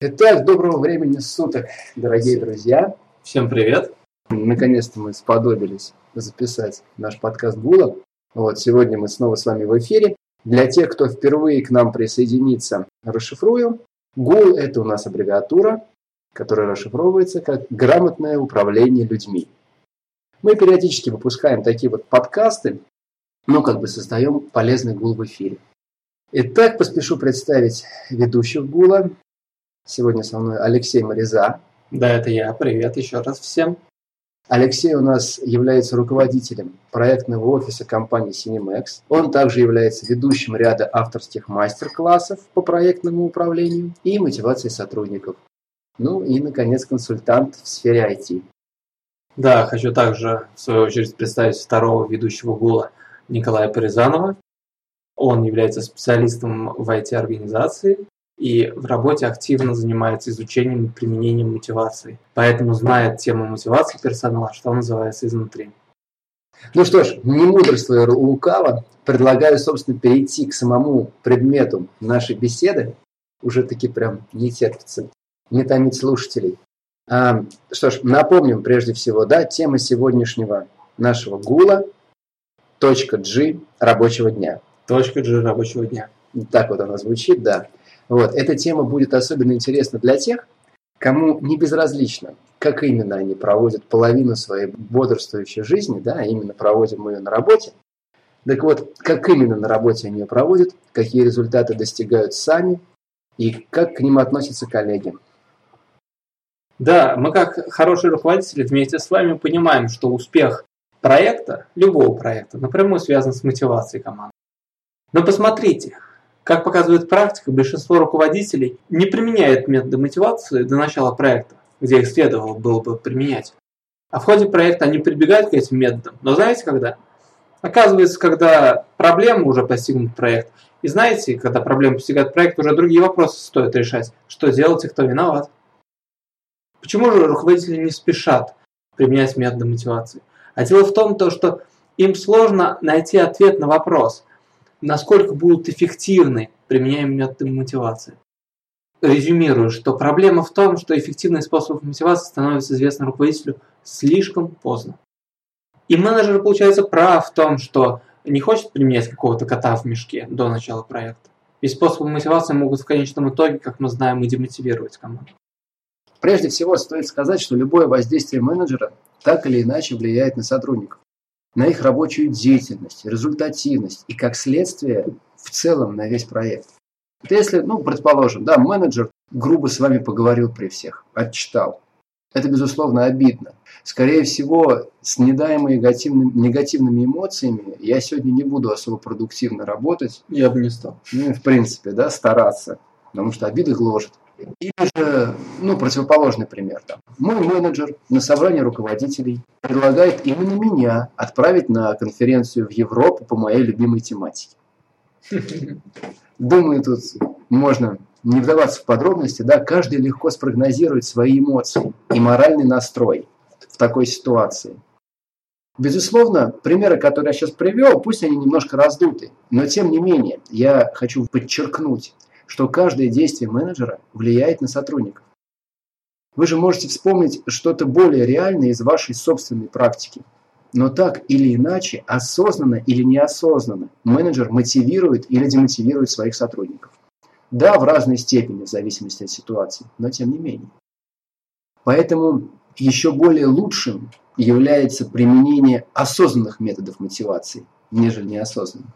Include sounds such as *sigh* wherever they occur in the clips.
Итак, доброго времени суток, дорогие друзья. Всем привет. Наконец-то мы сподобились записать наш подкаст Гула. Вот, сегодня мы снова с вами в эфире. Для тех, кто впервые к нам присоединится, расшифрую. ГУЛ – это у нас аббревиатура, которая расшифровывается как «грамотное управление людьми». Мы периодически выпускаем такие вот подкасты, ну, как бы создаем полезный ГУЛ в эфире. Итак, поспешу представить ведущих ГУЛа. Сегодня со мной Алексей Мариза. Да, это я. Привет еще раз всем. Алексей у нас является руководителем проектного офиса компании Cinemax. Он также является ведущим ряда авторских мастер-классов по проектному управлению и мотивации сотрудников. Ну и, наконец, консультант в сфере IT. Да, хочу также, в свою очередь, представить второго ведущего ГУЛа Николая Паризанова. Он является специалистом в IT-организации и в работе активно занимается изучением и применением мотивации. Поэтому знает тему мотивации персонала, что называется, изнутри. Ну что ж, не мудрствуя лукаво, предлагаю, собственно, перейти к самому предмету нашей беседы. Уже таки прям не терпится, не томить слушателей. А, что ж, напомним прежде всего, да, тема сегодняшнего нашего гула – точка G рабочего дня. Точка G рабочего дня. Так вот она звучит, да. Вот. Эта тема будет особенно интересна для тех, кому не безразлично, как именно они проводят половину своей бодрствующей жизни, да, а именно проводим мы ее на работе. Так вот, как именно на работе они ее проводят, какие результаты достигают сами и как к ним относятся коллеги. Да, мы как хорошие руководители вместе с вами понимаем, что успех проекта, любого проекта, напрямую связан с мотивацией команды. Но посмотрите, как показывает практика, большинство руководителей не применяет методы мотивации до начала проекта, где их следовало было бы применять. А в ходе проекта они прибегают к этим методам. Но знаете когда? Оказывается, когда проблема уже постигнут проект. И знаете, когда проблема постигает проект, уже другие вопросы стоит решать. Что делать и кто виноват. Почему же руководители не спешат применять методы мотивации? А дело в том, то, что им сложно найти ответ на вопрос, насколько будут эффективны применяемые методы мотивации. Резюмирую, что проблема в том, что эффективный способ мотивации становится известным руководителю слишком поздно. И менеджер, получается, прав в том, что не хочет применять какого-то кота в мешке до начала проекта. Ведь способы мотивации могут в конечном итоге, как мы знаем, и демотивировать команду. Прежде всего, стоит сказать, что любое воздействие менеджера так или иначе влияет на сотрудников на их рабочую деятельность, результативность и, как следствие, в целом на весь проект. Это если, ну, предположим, да, менеджер грубо с вами поговорил при всех, отчитал. Это, безусловно, обидно. Скорее всего, с недаемыми негативными, негативными эмоциями я сегодня не буду особо продуктивно работать. Я бы не стал. Ну, в принципе, да, стараться. Потому что обиды гложет. Или же, ну, противоположный пример. Там. Мой менеджер на собрании руководителей предлагает именно меня отправить на конференцию в Европу по моей любимой тематике. Думаю, тут можно не вдаваться в подробности, да, каждый легко спрогнозирует свои эмоции и моральный настрой в такой ситуации. Безусловно, примеры, которые я сейчас привел, пусть они немножко раздуты, но тем не менее, я хочу подчеркнуть, что каждое действие менеджера влияет на сотрудников. Вы же можете вспомнить что-то более реальное из вашей собственной практики. Но так или иначе, осознанно или неосознанно, менеджер мотивирует или демотивирует своих сотрудников. Да, в разной степени, в зависимости от ситуации, но тем не менее. Поэтому еще более лучшим является применение осознанных методов мотивации, нежели неосознанных.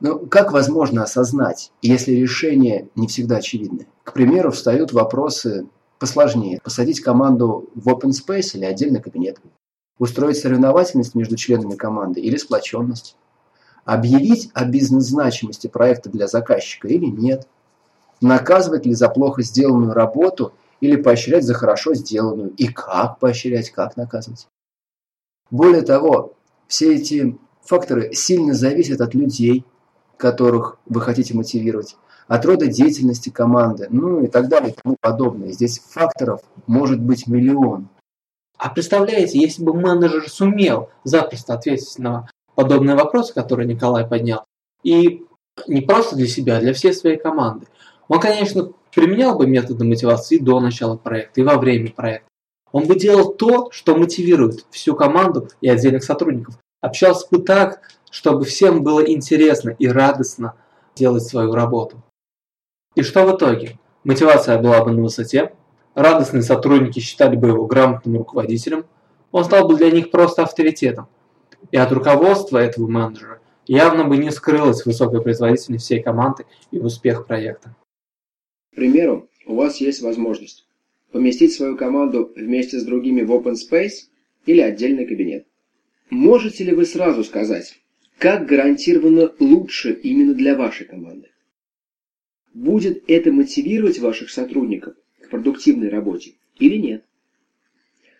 Но как возможно осознать, если решение не всегда очевидное? К примеру, встают вопросы посложнее. Посадить команду в open space или отдельный кабинет. Устроить соревновательность между членами команды или сплоченность. Объявить о бизнес-значимости проекта для заказчика или нет. Наказывать ли за плохо сделанную работу или поощрять за хорошо сделанную. И как поощрять, как наказывать. Более того, все эти факторы сильно зависят от людей, которых вы хотите мотивировать, от рода деятельности команды, ну и так далее и тому подобное. Здесь факторов может быть миллион. А представляете, если бы менеджер сумел запросто ответить на подобные вопросы, которые Николай поднял, и не просто для себя, а для всей своей команды, он, конечно, применял бы методы мотивации до начала проекта, и во время проекта. Он бы делал то, что мотивирует всю команду и отдельных сотрудников. Общался бы так, чтобы всем было интересно и радостно делать свою работу. И что в итоге? Мотивация была бы на высоте, радостные сотрудники считали бы его грамотным руководителем, он стал бы для них просто авторитетом. И от руководства этого менеджера явно бы не скрылась высокая производительность всей команды и успех проекта. К примеру, у вас есть возможность поместить свою команду вместе с другими в open space или отдельный кабинет. Можете ли вы сразу сказать, как гарантированно лучше именно для вашей команды? Будет это мотивировать ваших сотрудников к продуктивной работе или нет?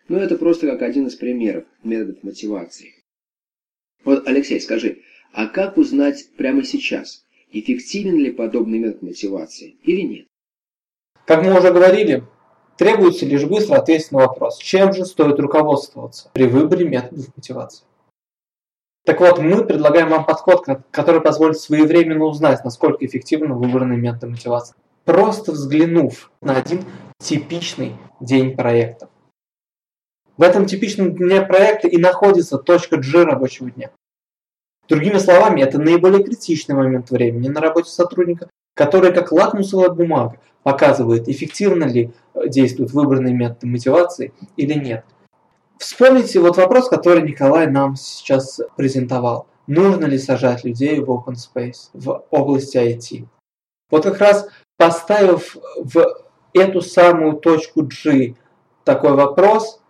Но ну, это просто как один из примеров методов мотивации. Вот, Алексей, скажи, а как узнать прямо сейчас, эффективен ли подобный метод мотивации или нет? Как мы уже говорили, требуется лишь быстро ответить на вопрос, чем же стоит руководствоваться при выборе методов мотивации. Так вот, мы предлагаем вам подход, который позволит своевременно узнать, насколько эффективны выбранные методы мотивации, просто взглянув на один типичный день проекта. В этом типичном дне проекта и находится точка G рабочего дня. Другими словами, это наиболее критичный момент времени на работе сотрудника, который как лакмусовая бумага показывает, эффективно ли э, действует выбранный метод мотивации или нет. Вспомните вот вопрос, который Николай нам сейчас презентовал. Нужно ли сажать людей в open space, в области IT? Вот как раз поставив в эту самую точку G такой вопрос,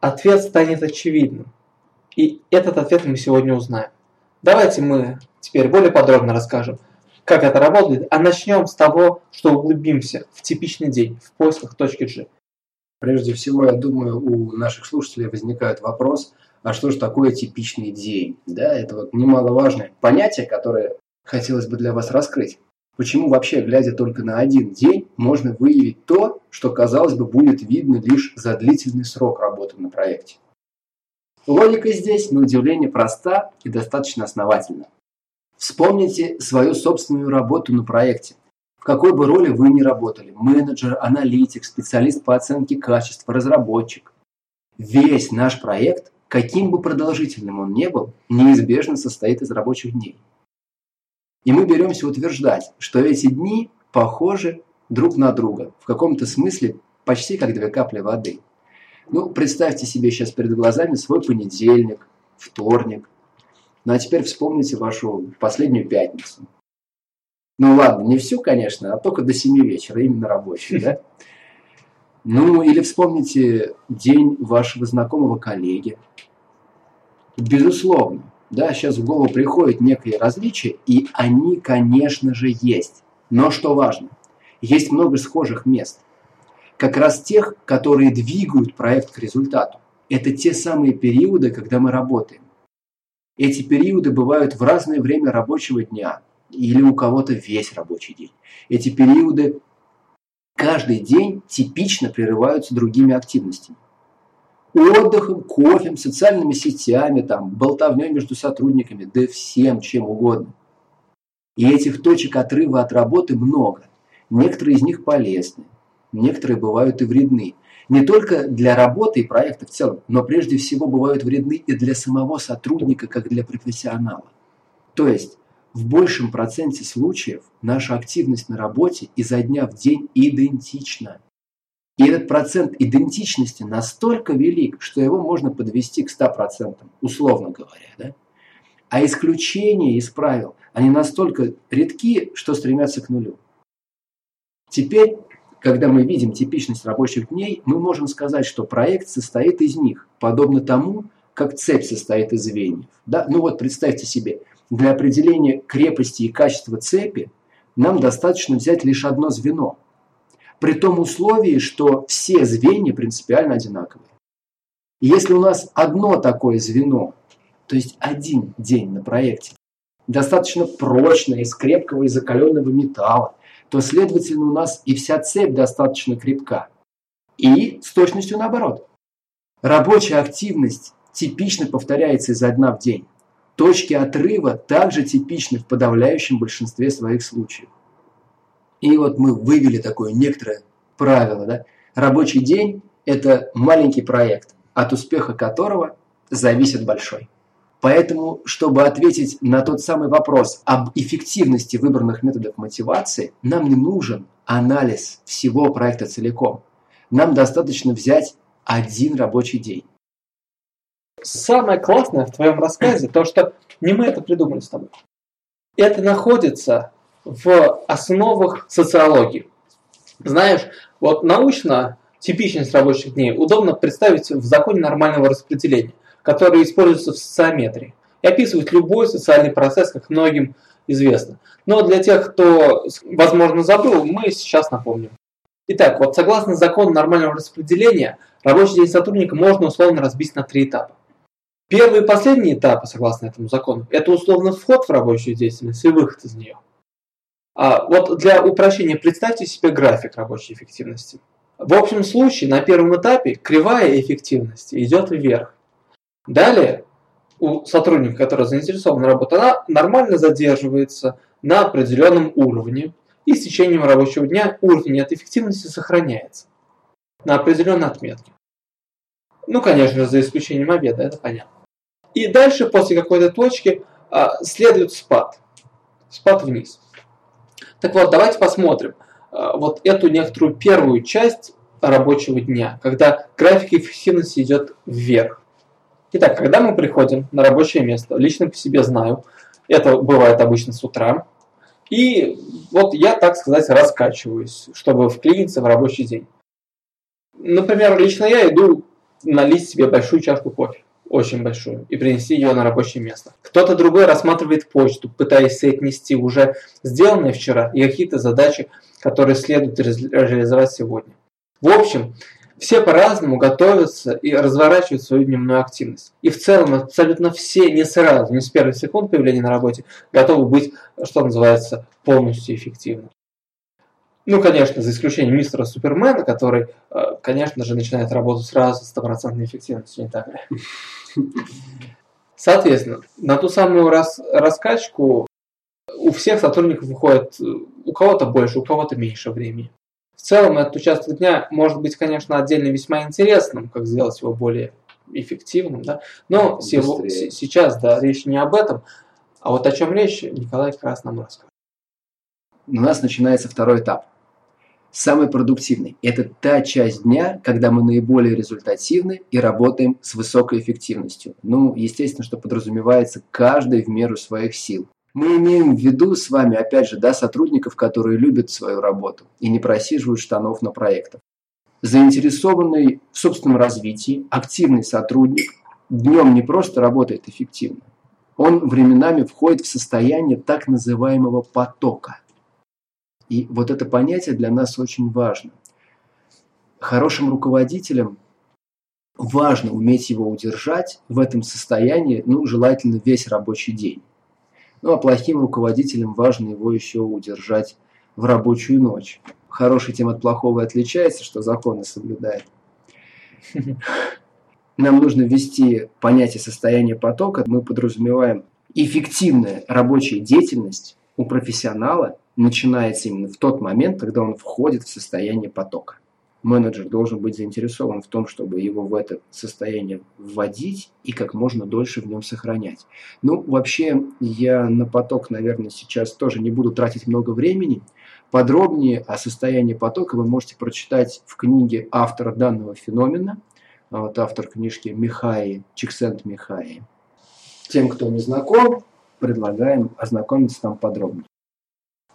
ответ станет очевидным. И этот ответ мы сегодня узнаем. Давайте мы теперь более подробно расскажем, как это работает, а начнем с того, что углубимся в типичный день в поисках точки G. Прежде всего, я думаю, у наших слушателей возникает вопрос, а что же такое типичный день? Да, это вот немаловажное понятие, которое хотелось бы для вас раскрыть. Почему вообще, глядя только на один день, можно выявить то, что, казалось бы, будет видно лишь за длительный срок работы на проекте? Логика здесь, на удивление, проста и достаточно основательна. Вспомните свою собственную работу на проекте. В какой бы роли вы ни работали – менеджер, аналитик, специалист по оценке качества, разработчик. Весь наш проект, каким бы продолжительным он ни был, неизбежно состоит из рабочих дней. И мы беремся утверждать, что эти дни похожи друг на друга, в каком-то смысле почти как две капли воды – ну, представьте себе сейчас перед глазами свой понедельник, вторник. Ну, а теперь вспомните вашу последнюю пятницу. Ну, ладно, не всю, конечно, а только до 7 вечера, именно рабочую, да? *laughs* Ну, или вспомните день вашего знакомого коллеги. Безусловно, да, сейчас в голову приходят некие различия, и они, конечно же, есть. Но что важно, есть много схожих мест – как раз тех, которые двигают проект к результату. Это те самые периоды, когда мы работаем. Эти периоды бывают в разное время рабочего дня или у кого-то весь рабочий день. Эти периоды каждый день типично прерываются другими активностями. Отдыхом, кофем, социальными сетями, там, болтовней между сотрудниками, да всем чем угодно. И этих точек отрыва от работы много. Некоторые из них полезны, некоторые бывают и вредны. Не только для работы и проекта в целом, но прежде всего бывают вредны и для самого сотрудника, как для профессионала. То есть, в большем проценте случаев наша активность на работе изо дня в день идентична. И этот процент идентичности настолько велик, что его можно подвести к 100%, условно говоря. Да? А исключения из правил, они настолько редки, что стремятся к нулю. Теперь когда мы видим типичность рабочих дней, мы можем сказать, что проект состоит из них, подобно тому, как цепь состоит из звеньев. Да? Ну вот представьте себе, для определения крепости и качества цепи нам достаточно взять лишь одно звено. При том условии, что все звенья принципиально одинаковые. И если у нас одно такое звено, то есть один день на проекте, достаточно прочное, из крепкого и закаленного металла, то, следовательно, у нас и вся цепь достаточно крепка. И с точностью наоборот. Рабочая активность типично повторяется изо дня в день. Точки отрыва также типичны в подавляющем большинстве своих случаев. И вот мы вывели такое некоторое правило. Да? Рабочий день – это маленький проект, от успеха которого зависит большой. Поэтому, чтобы ответить на тот самый вопрос об эффективности выбранных методов мотивации, нам не нужен анализ всего проекта целиком. Нам достаточно взять один рабочий день. Самое классное в твоем рассказе то, что не мы это придумали с тобой. Это находится в основах социологии. Знаешь, вот научно типичность рабочих дней удобно представить в законе нормального распределения, который используется в социометрии и описывает любой социальный процесс, как многим известно. Но для тех, кто, возможно, забыл, мы сейчас напомним. Итак, вот согласно закону нормального распределения, рабочий день сотрудника можно условно разбить на три этапа. Первый и последний этапы, согласно этому закону, это условно вход в рабочую деятельность и выход из нее. А вот для упрощения представьте себе график рабочей эффективности. В общем случае на первом этапе кривая эффективности идет вверх. Далее у сотрудника, который заинтересован в работе, она нормально задерживается на определенном уровне, и с течением рабочего дня уровень от эффективности сохраняется на определенной отметке. Ну, конечно за исключением обеда, это понятно. И дальше, после какой-то точки, а, следует спад. Спад вниз. Так вот, давайте посмотрим а, вот эту некоторую первую часть рабочего дня, когда график эффективности идет вверх. Итак, когда мы приходим на рабочее место, лично по себе знаю, это бывает обычно с утра, и вот я, так сказать, раскачиваюсь, чтобы вклиниться в рабочий день. Например, лично я иду налить себе большую чашку кофе очень большую, и принести ее на рабочее место. Кто-то другой рассматривает почту, пытаясь соотнести уже сделанное вчера и какие-то задачи, которые следует реализовать сегодня. В общем, все по-разному готовятся и разворачивают свою дневную активность. И в целом абсолютно все не сразу, не с первых секунд появления на работе, готовы быть, что называется, полностью эффективны. Ну, конечно, за исключением мистера Супермена, который, э, конечно же, начинает работу сразу с стопроцентной эффективностью, не так ли? Соответственно, на ту самую рас, раскачку у всех сотрудников выходит у кого-то больше, у кого-то меньше времени. В целом, этот участок дня может быть, конечно, отдельно весьма интересным, как сделать его более эффективным, да? но сего, сейчас да, речь не об этом, а вот о чем речь, Николай как раз нам расскажет. У нас начинается второй этап самый продуктивный. Это та часть дня, когда мы наиболее результативны и работаем с высокой эффективностью. Ну, естественно, что подразумевается каждый в меру своих сил. Мы имеем в виду с вами, опять же, да, сотрудников, которые любят свою работу и не просиживают штанов на проектах. Заинтересованный в собственном развитии, активный сотрудник днем не просто работает эффективно, он временами входит в состояние так называемого потока – и вот это понятие для нас очень важно. Хорошим руководителям важно уметь его удержать в этом состоянии, ну, желательно весь рабочий день. Ну, а плохим руководителям важно его еще удержать в рабочую ночь. Хороший тем от плохого отличается, что законы соблюдает. Нам нужно ввести понятие состояния потока. Мы подразумеваем эффективная рабочая деятельность у профессионала начинается именно в тот момент, когда он входит в состояние потока. Менеджер должен быть заинтересован в том, чтобы его в это состояние вводить и как можно дольше в нем сохранять. Ну, вообще, я на поток, наверное, сейчас тоже не буду тратить много времени. Подробнее о состоянии потока вы можете прочитать в книге автора данного феномена. Вот автор книжки Михаи, Чиксент Михаи. Тем, кто не знаком, предлагаем ознакомиться там подробнее.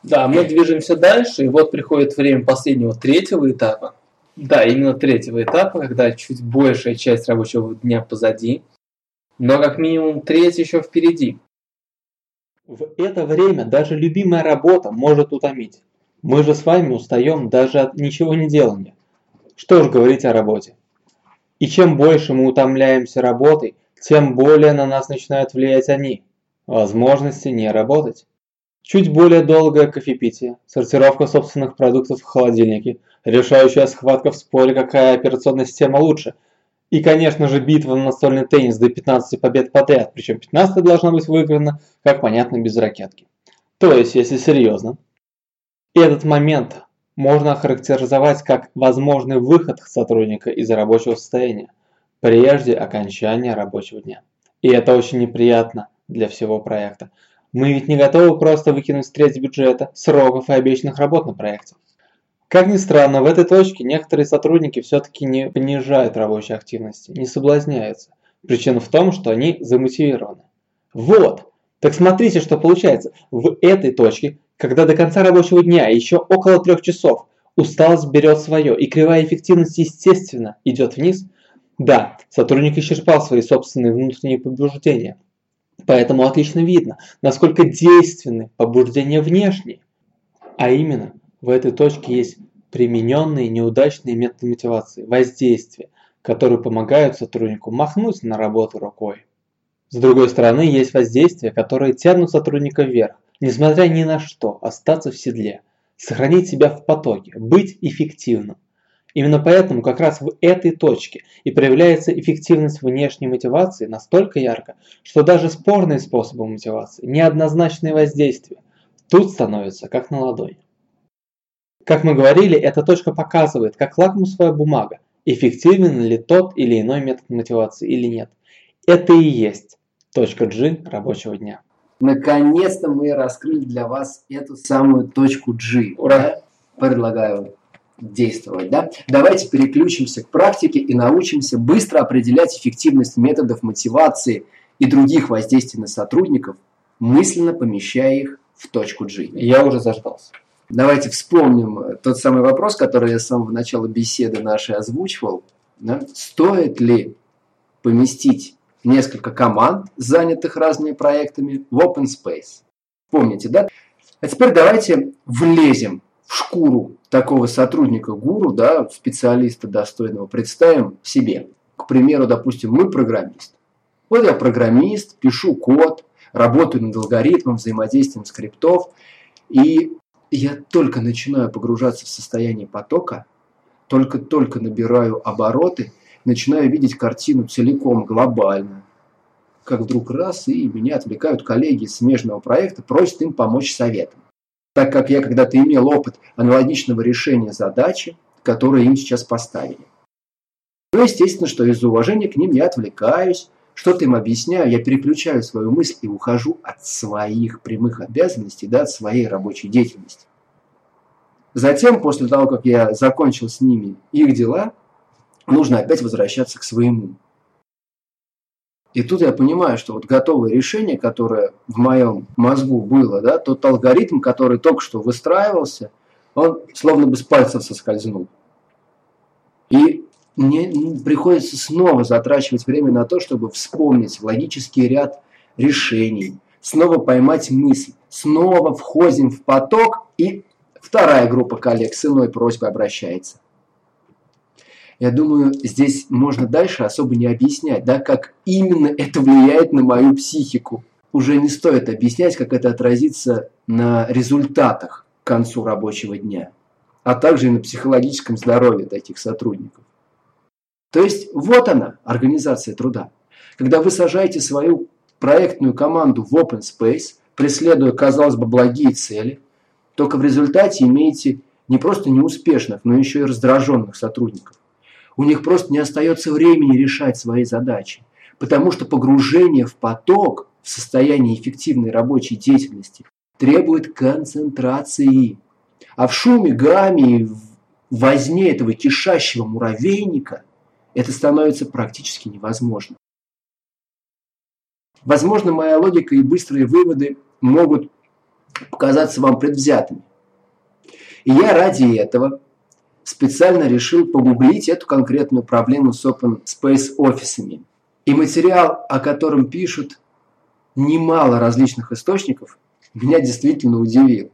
Да, мы движемся дальше, и вот приходит время последнего третьего этапа. Да, именно третьего этапа, когда чуть большая часть рабочего дня позади, но как минимум треть еще впереди. В это время даже любимая работа может утомить. Мы же с вами устаем даже от ничего не делания. Что ж говорить о работе. И чем больше мы утомляемся работой, тем более на нас начинают влиять они. Возможности не работать. Чуть более долгое кофепитие, сортировка собственных продуктов в холодильнике, решающая схватка в споре, какая операционная система лучше. И, конечно же, битва на настольный теннис до 15 побед подряд, причем 15 должна быть выиграна, как понятно, без ракетки. То есть, если серьезно, Этот момент можно охарактеризовать как возможный выход сотрудника из рабочего состояния прежде окончания рабочего дня. И это очень неприятно для всего проекта. Мы ведь не готовы просто выкинуть треть бюджета, сроков и обещанных работ на проекте. Как ни странно, в этой точке некоторые сотрудники все-таки не понижают рабочей активности, не соблазняются. Причина в том, что они замотивированы. Вот! Так смотрите, что получается. В этой точке, когда до конца рабочего дня еще около трех часов, усталость берет свое, и кривая эффективности, естественно, идет вниз. Да, сотрудник исчерпал свои собственные внутренние побуждения. Поэтому отлично видно, насколько действенны побуждения внешние. А именно, в этой точке есть примененные неудачные методы мотивации, воздействия, которые помогают сотруднику махнуть на работу рукой. С другой стороны, есть воздействия, которые тянут сотрудника вверх, несмотря ни на что, остаться в седле, сохранить себя в потоке, быть эффективным. Именно поэтому как раз в этой точке и проявляется эффективность внешней мотивации настолько ярко, что даже спорные способы мотивации, неоднозначные воздействия, тут становятся как на ладони. Как мы говорили, эта точка показывает, как лакмусовая бумага, эффективен ли тот или иной метод мотивации или нет. Это и есть точка G рабочего дня. Наконец-то мы раскрыли для вас эту самую точку G. Ура! Предлагаю действовать. Да? Давайте переключимся к практике и научимся быстро определять эффективность методов мотивации и других воздействий на сотрудников, мысленно помещая их в точку G. Я уже заждался. Давайте вспомним э, тот самый вопрос, который я с самого начала беседы нашей озвучивал. Да? Стоит ли поместить несколько команд, занятых разными проектами, в open space? Помните, да? А теперь давайте влезем в шкуру такого сотрудника гуру, да, специалиста достойного, представим себе. К примеру, допустим, мы программист. Вот я программист, пишу код, работаю над алгоритмом, взаимодействием скриптов, и я только начинаю погружаться в состояние потока, только-только набираю обороты, начинаю видеть картину целиком, глобально. Как вдруг раз, и меня отвлекают коллеги из смежного проекта, просят им помочь советом. Так как я когда-то имел опыт аналогичного решения задачи, которую им сейчас поставили. Ну, естественно, что из-за уважения к ним я отвлекаюсь, что-то им объясняю, я переключаю свою мысль и ухожу от своих прямых обязанностей, да, от своей рабочей деятельности. Затем, после того, как я закончил с ними их дела, нужно опять возвращаться к своему. И тут я понимаю, что вот готовое решение, которое в моем мозгу было, да, тот алгоритм, который только что выстраивался, он словно бы с пальцев соскользнул. И мне ну, приходится снова затрачивать время на то, чтобы вспомнить логический ряд решений, снова поймать мысль, снова входим в поток, и вторая группа коллег с иной просьбой обращается. Я думаю, здесь можно дальше особо не объяснять, да, как именно это влияет на мою психику. Уже не стоит объяснять, как это отразится на результатах к концу рабочего дня, а также и на психологическом здоровье таких сотрудников. То есть вот она, организация труда. Когда вы сажаете свою проектную команду в open space, преследуя, казалось бы, благие цели, только в результате имеете не просто неуспешных, но еще и раздраженных сотрудников. У них просто не остается времени решать свои задачи, потому что погружение в поток в состоянии эффективной рабочей деятельности требует концентрации. А в шуме, гамме, в возне этого кишащего муравейника – это становится практически невозможно. Возможно, моя логика и быстрые выводы могут показаться вам предвзятыми. И я ради этого специально решил погуглить эту конкретную проблему с Open Space офисами. И материал, о котором пишут немало различных источников, меня действительно удивил.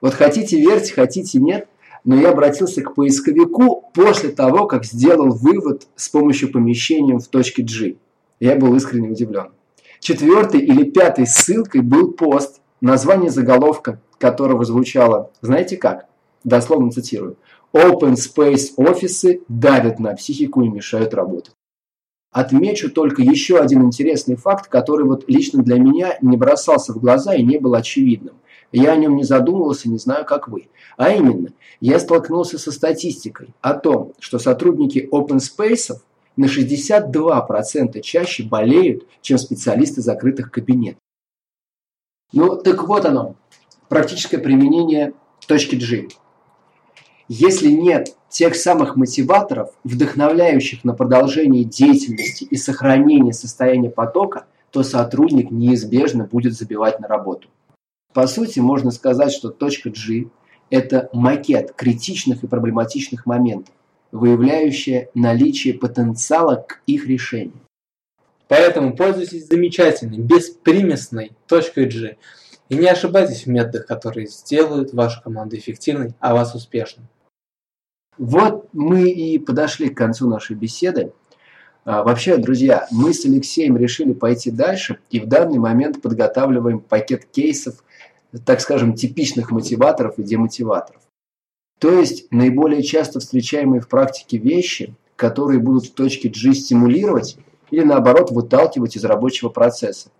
Вот хотите верьте, хотите нет, но я обратился к поисковику после того, как сделал вывод с помощью помещения в точке G. Я был искренне удивлен. Четвертой или пятой ссылкой был пост, название заголовка которого звучало, знаете как? Дословно цитирую. Open Space офисы давят на психику и мешают работать. Отмечу только еще один интересный факт, который вот лично для меня не бросался в глаза и не был очевидным. Я о нем не задумывался, не знаю, как вы. А именно, я столкнулся со статистикой о том, что сотрудники open space на 62% чаще болеют, чем специалисты закрытых кабинетов. Ну, так вот оно, практическое применение точки G. Если нет тех самых мотиваторов, вдохновляющих на продолжение деятельности и сохранение состояния потока, то сотрудник неизбежно будет забивать на работу. По сути, можно сказать, что точка G – это макет критичных и проблематичных моментов, выявляющая наличие потенциала к их решению. Поэтому пользуйтесь замечательной, беспримесной точкой G и не ошибайтесь в методах, которые сделают вашу команду эффективной, а вас успешным. Вот мы и подошли к концу нашей беседы. А, вообще, друзья, мы с Алексеем решили пойти дальше и в данный момент подготавливаем пакет кейсов, так скажем, типичных мотиваторов и демотиваторов. То есть наиболее часто встречаемые в практике вещи, которые будут в точке G стимулировать или наоборот выталкивать из рабочего процесса.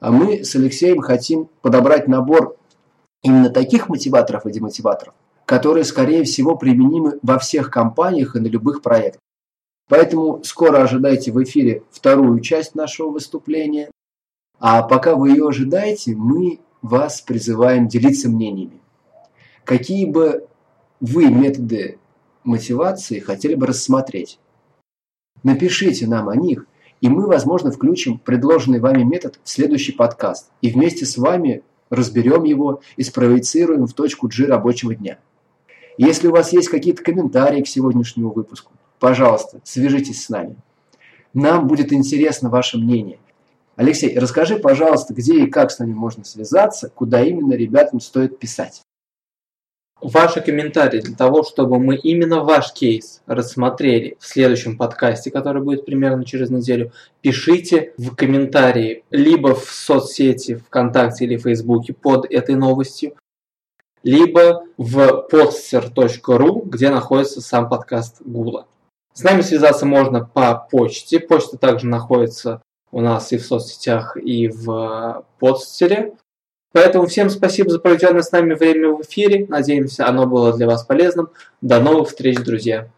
А мы с Алексеем хотим подобрать набор именно таких мотиваторов и демотиваторов, которые, скорее всего, применимы во всех компаниях и на любых проектах. Поэтому скоро ожидайте в эфире вторую часть нашего выступления. А пока вы ее ожидаете, мы вас призываем делиться мнениями. Какие бы вы методы мотивации хотели бы рассмотреть? Напишите нам о них, и мы, возможно, включим предложенный вами метод в следующий подкаст и вместе с вами разберем его и спроецируем в точку G рабочего дня. Если у вас есть какие-то комментарии к сегодняшнему выпуску, пожалуйста, свяжитесь с нами. Нам будет интересно ваше мнение. Алексей, расскажи, пожалуйста, где и как с нами можно связаться, куда именно ребятам стоит писать. Ваши комментарии для того, чтобы мы именно ваш кейс рассмотрели в следующем подкасте, который будет примерно через неделю, пишите в комментарии либо в соцсети ВКонтакте или Фейсбуке под этой новостью, либо в podster.ru, где находится сам подкаст Гула. С нами связаться можно по почте. Почта также находится у нас и в соцсетях, и в подстере. Поэтому всем спасибо за проведенное с нами время в эфире. Надеемся, оно было для вас полезным. До новых встреч, друзья!